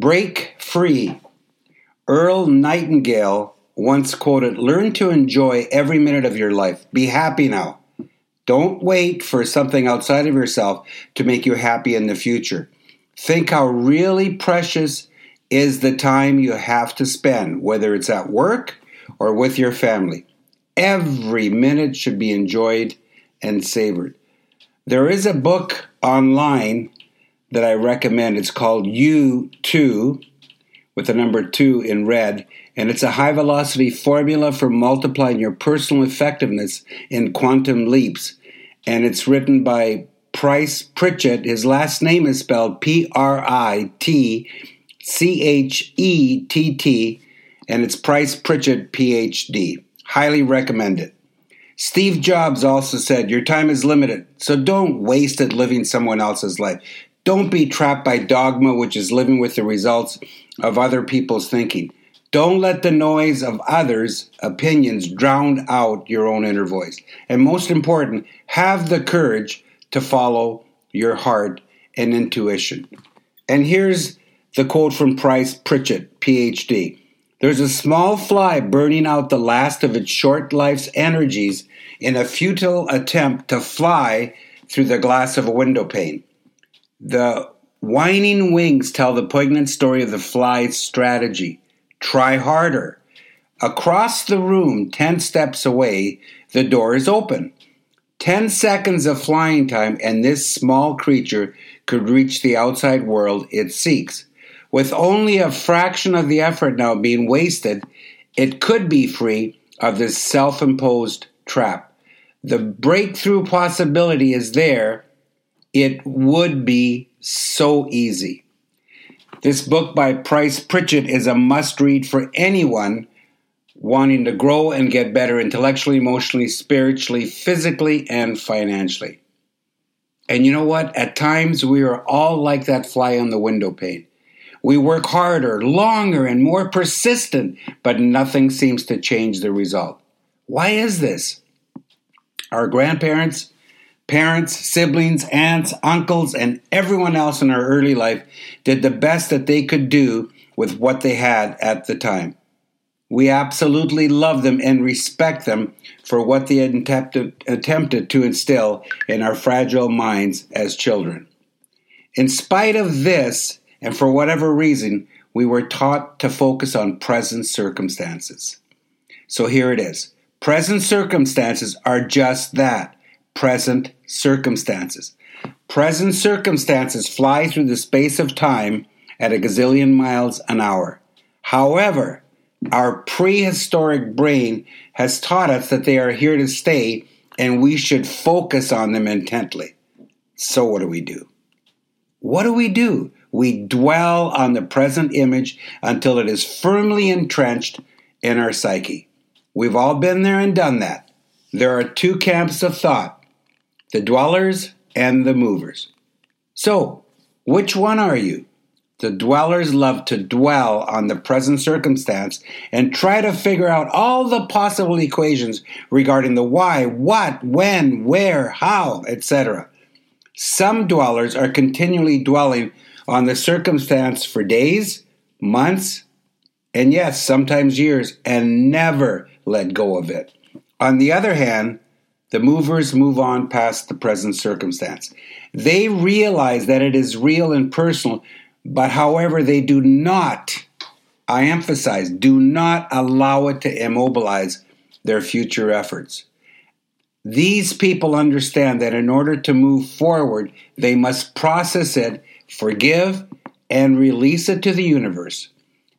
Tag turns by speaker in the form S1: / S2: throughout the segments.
S1: Break free. Earl Nightingale once quoted Learn to enjoy every minute of your life. Be happy now. Don't wait for something outside of yourself to make you happy in the future. Think how really precious is the time you have to spend, whether it's at work or with your family. Every minute should be enjoyed and savored. There is a book online that I recommend. It's called U2 with the number 2 in red, and it's a high velocity formula for multiplying your personal effectiveness in quantum leaps. And it's written by Price Pritchett. His last name is spelled P R I T C H E T T, and it's Price Pritchett, PhD. Highly recommend it. Steve Jobs also said, Your time is limited, so don't waste it living someone else's life. Don't be trapped by dogma, which is living with the results of other people's thinking. Don't let the noise of others' opinions drown out your own inner voice. And most important, have the courage to follow your heart and intuition. And here's the quote from Price Pritchett, PhD. There's a small fly burning out the last of its short life's energies in a futile attempt to fly through the glass of a window pane. The whining wings tell the poignant story of the fly's strategy try harder. Across the room, 10 steps away, the door is open. 10 seconds of flying time, and this small creature could reach the outside world it seeks. With only a fraction of the effort now being wasted, it could be free of this self imposed trap. The breakthrough possibility is there it would be so easy. This book by Price Pritchett is a must read for anyone wanting to grow and get better intellectually, emotionally, spiritually, physically, and financially. And you know what? At times we are all like that fly on the window pane. We work harder, longer, and more persistent, but nothing seems to change the result. Why is this? Our grandparents parents, siblings, aunts, uncles, and everyone else in our early life did the best that they could do with what they had at the time. We absolutely love them and respect them for what they attempted, to instill in our fragile minds as children. In spite of this, and for whatever reason, we were taught to focus on present circumstances. So here it is present circumstances are just that present circumstances. Present circumstances fly through the space of time at a gazillion miles an hour. However, our prehistoric brain has taught us that they are here to stay and we should focus on them intently. So, what do we do? What do we do? We dwell on the present image until it is firmly entrenched in our psyche. We've all been there and done that. There are two camps of thought the dwellers and the movers. So, which one are you? The dwellers love to dwell on the present circumstance and try to figure out all the possible equations regarding the why, what, when, where, how, etc. Some dwellers are continually dwelling on the circumstance for days, months, and yes, sometimes years, and never let go of it. On the other hand, the movers move on past the present circumstance. They realize that it is real and personal, but however, they do not, I emphasize, do not allow it to immobilize their future efforts. These people understand that in order to move forward, they must process it, forgive, and release it to the universe.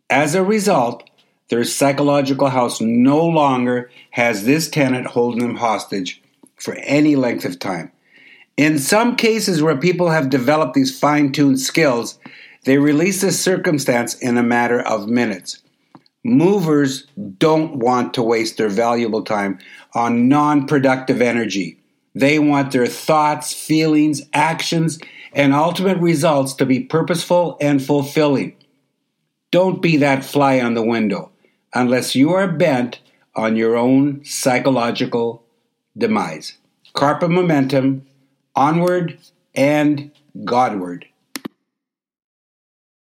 S1: As a result, their psychological house no longer has this tenant holding them hostage for any length of time. In some cases where people have developed these fine tuned skills, they release this circumstance in a matter of minutes. Movers don't want to waste their valuable time on non productive energy. They want their thoughts, feelings, actions, and ultimate results to be purposeful and fulfilling. Don't be that fly on the window unless you are bent on your own psychological demise. Carpe momentum, onward and Godward.